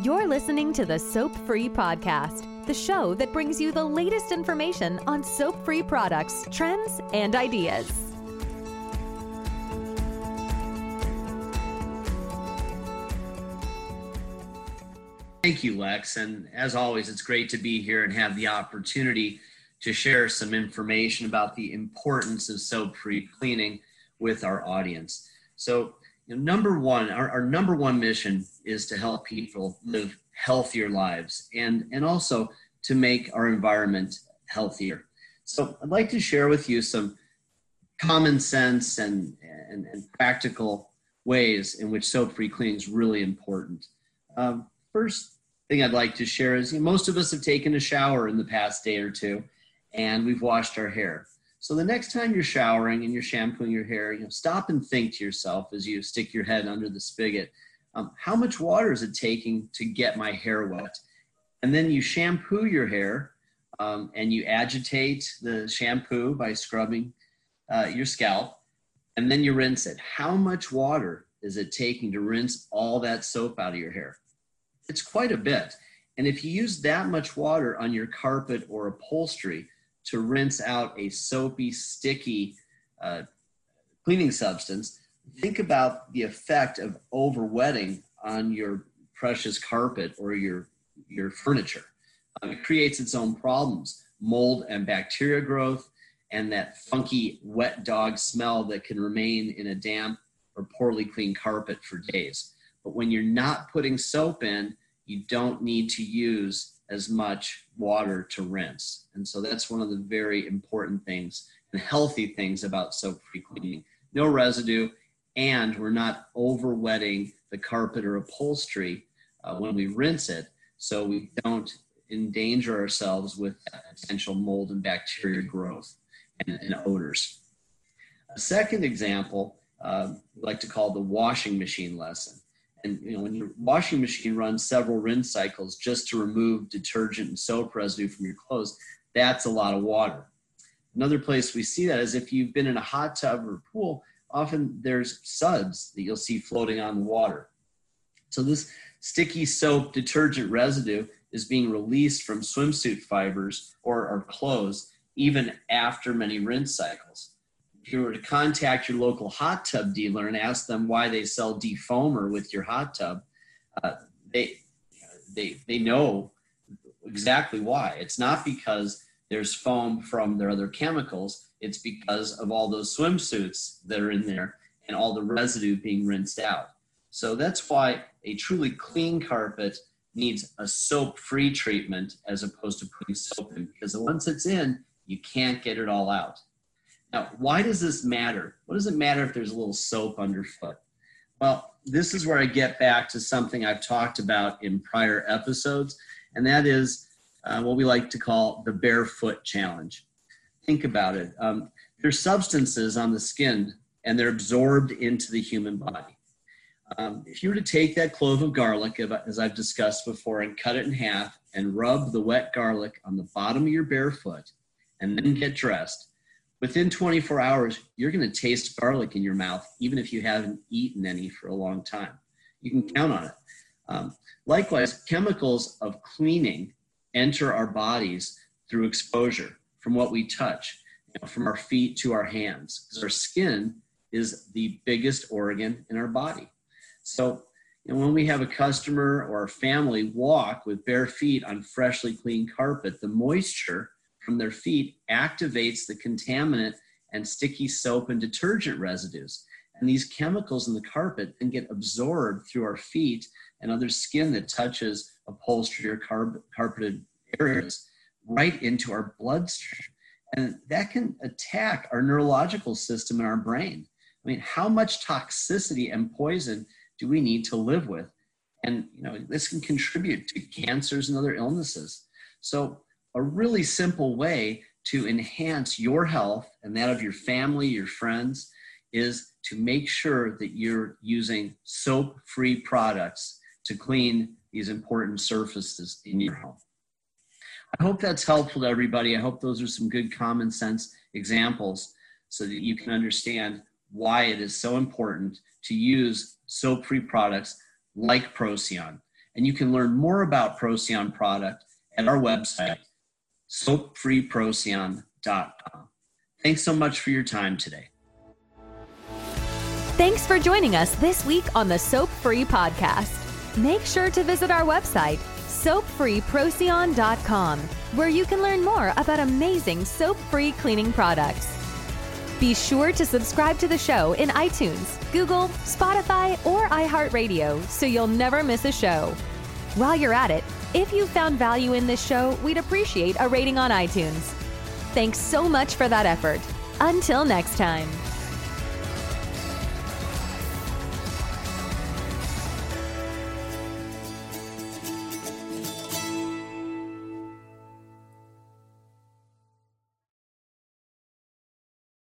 You're listening to the Soap Free Podcast, the show that brings you the latest information on soap free products, trends, and ideas. Thank you, Lex. And as always, it's great to be here and have the opportunity to share some information about the importance of soap free cleaning with our audience. So, you know, number one, our, our number one mission is to help people live healthier lives and, and also to make our environment healthier. So, I'd like to share with you some common sense and, and, and practical ways in which soap free cleaning is really important. Um, first thing I'd like to share is you know, most of us have taken a shower in the past day or two and we've washed our hair. So the next time you're showering and you're shampooing your hair, you know, stop and think to yourself as you stick your head under the spigot, um, how much water is it taking to get my hair wet? And then you shampoo your hair um, and you agitate the shampoo by scrubbing uh, your scalp, and then you rinse it. How much water is it taking to rinse all that soap out of your hair? It's quite a bit. And if you use that much water on your carpet or upholstery, to rinse out a soapy, sticky uh, cleaning substance, think about the effect of overwetting on your precious carpet or your, your furniture. Um, it creates its own problems mold and bacteria growth, and that funky wet dog smell that can remain in a damp or poorly cleaned carpet for days. But when you're not putting soap in, you don't need to use as much water to rinse. And so that's one of the very important things and healthy things about soap free cleaning. No residue, and we're not over wetting the carpet or upholstery uh, when we rinse it, so we don't endanger ourselves with potential mold and bacteria growth and, and odors. A second example, uh, we like to call the washing machine lesson. And you know, when your washing machine runs several rinse cycles just to remove detergent and soap residue from your clothes, that's a lot of water. Another place we see that is if you've been in a hot tub or pool, often there's suds that you'll see floating on the water. So this sticky soap detergent residue is being released from swimsuit fibers or our clothes even after many rinse cycles if you were to contact your local hot tub dealer and ask them why they sell defoamer with your hot tub, uh, they, they, they know exactly why. It's not because there's foam from their other chemicals, it's because of all those swimsuits that are in there and all the residue being rinsed out. So that's why a truly clean carpet needs a soap free treatment as opposed to putting soap in because once it's in, you can't get it all out. Now, why does this matter? What does it matter if there's a little soap underfoot? Well, this is where I get back to something I've talked about in prior episodes, and that is uh, what we like to call the barefoot challenge. Think about it. Um, there's substances on the skin, and they're absorbed into the human body. Um, if you were to take that clove of garlic, as I've discussed before, and cut it in half and rub the wet garlic on the bottom of your bare foot, and then get dressed, within 24 hours, you're going to taste garlic in your mouth, even if you haven't eaten any for a long time. You can count on it. Um, likewise, chemicals of cleaning enter our bodies through exposure from what we touch, you know, from our feet to our hands, because our skin is the biggest organ in our body. So, when we have a customer or a family walk with bare feet on freshly clean carpet, the moisture from their feet activates the contaminant and sticky soap and detergent residues. And these chemicals in the carpet then get absorbed through our feet and other skin that touches upholstery or car- carpeted areas right into our bloodstream. And that can attack our neurological system in our brain. I mean, how much toxicity and poison do we need to live with? And you know, this can contribute to cancers and other illnesses. So a really simple way to enhance your health and that of your family, your friends, is to make sure that you're using soap free products to clean these important surfaces in your home. I hope that's helpful to everybody. I hope those are some good common sense examples so that you can understand why it is so important to use soap free products like Procyon. and you can learn more about Procyon product at our website, soapfreeprocyon.com. Thanks so much for your time today. Thanks for joining us this week on the Soap Free Podcast. Make sure to visit our website, soapfreeprocyon.com, where you can learn more about amazing soap free cleaning products. Be sure to subscribe to the show in iTunes, Google, Spotify, or iHeartRadio so you'll never miss a show. While you're at it, if you found value in this show, we'd appreciate a rating on iTunes. Thanks so much for that effort. Until next time.